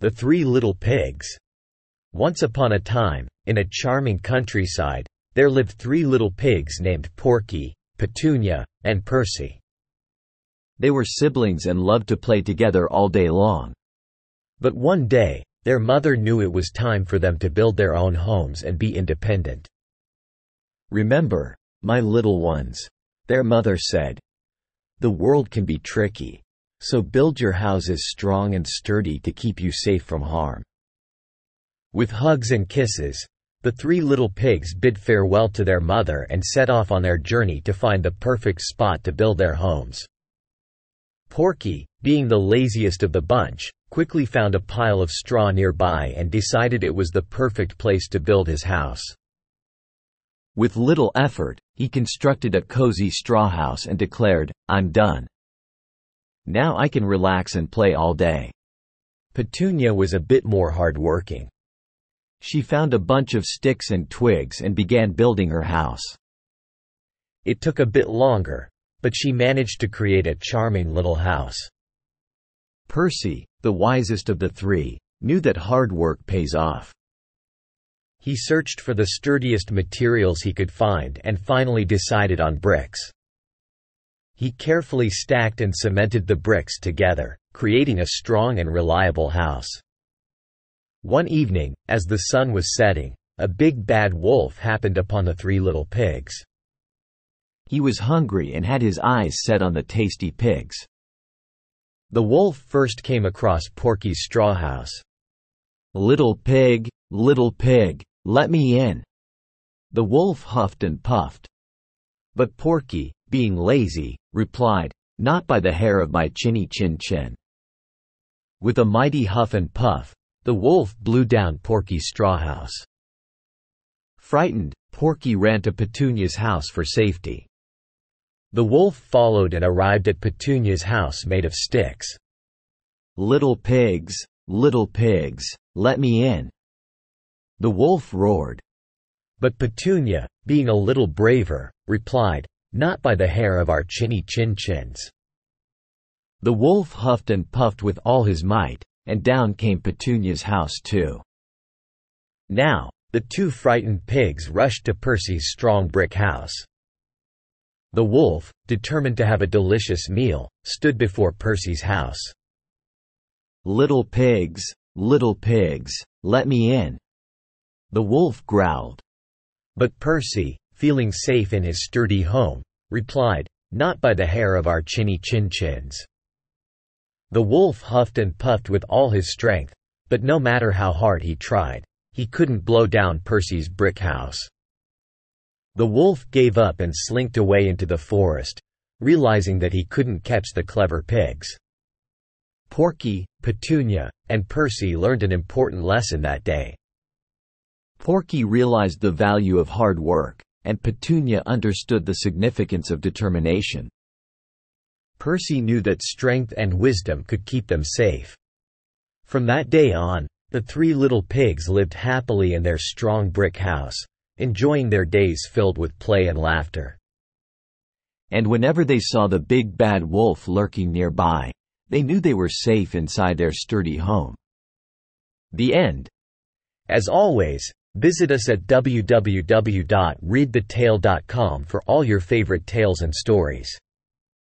The Three Little Pigs Once upon a time, in a charming countryside, there lived three little pigs named Porky, Petunia, and Percy. They were siblings and loved to play together all day long. But one day, their mother knew it was time for them to build their own homes and be independent. Remember, my little ones, their mother said, the world can be tricky. So build your houses strong and sturdy to keep you safe from harm. With hugs and kisses, the three little pigs bid farewell to their mother and set off on their journey to find the perfect spot to build their homes. Porky, being the laziest of the bunch, quickly found a pile of straw nearby and decided it was the perfect place to build his house. With little effort, he constructed a cozy straw house and declared, I'm done. Now I can relax and play all day. Petunia was a bit more hard-working. She found a bunch of sticks and twigs and began building her house. It took a bit longer, but she managed to create a charming little house. Percy, the wisest of the three, knew that hard work pays off. He searched for the sturdiest materials he could find and finally decided on bricks. He carefully stacked and cemented the bricks together, creating a strong and reliable house. One evening, as the sun was setting, a big bad wolf happened upon the three little pigs. He was hungry and had his eyes set on the tasty pigs. The wolf first came across Porky's straw house. Little pig, little pig, let me in. The wolf huffed and puffed. But Porky, being lazy, replied, Not by the hair of my chinny chin chin. With a mighty huff and puff, the wolf blew down Porky's straw house. Frightened, Porky ran to Petunia's house for safety. The wolf followed and arrived at Petunia's house made of sticks. Little pigs, little pigs, let me in. The wolf roared. But Petunia, being a little braver, replied, not by the hair of our chinny chin chins. The wolf huffed and puffed with all his might, and down came Petunia's house too. Now, the two frightened pigs rushed to Percy's strong brick house. The wolf, determined to have a delicious meal, stood before Percy's house. Little pigs, little pigs, let me in. The wolf growled. But Percy, feeling safe in his sturdy home, replied, Not by the hair of our chinny chin chins. The wolf huffed and puffed with all his strength, but no matter how hard he tried, he couldn't blow down Percy's brick house. The wolf gave up and slinked away into the forest, realizing that he couldn't catch the clever pigs. Porky, Petunia, and Percy learned an important lesson that day. Porky realized the value of hard work, and Petunia understood the significance of determination. Percy knew that strength and wisdom could keep them safe. From that day on, the three little pigs lived happily in their strong brick house, enjoying their days filled with play and laughter. And whenever they saw the big bad wolf lurking nearby, they knew they were safe inside their sturdy home. The end. As always, Visit us at www.readthetale.com for all your favorite tales and stories.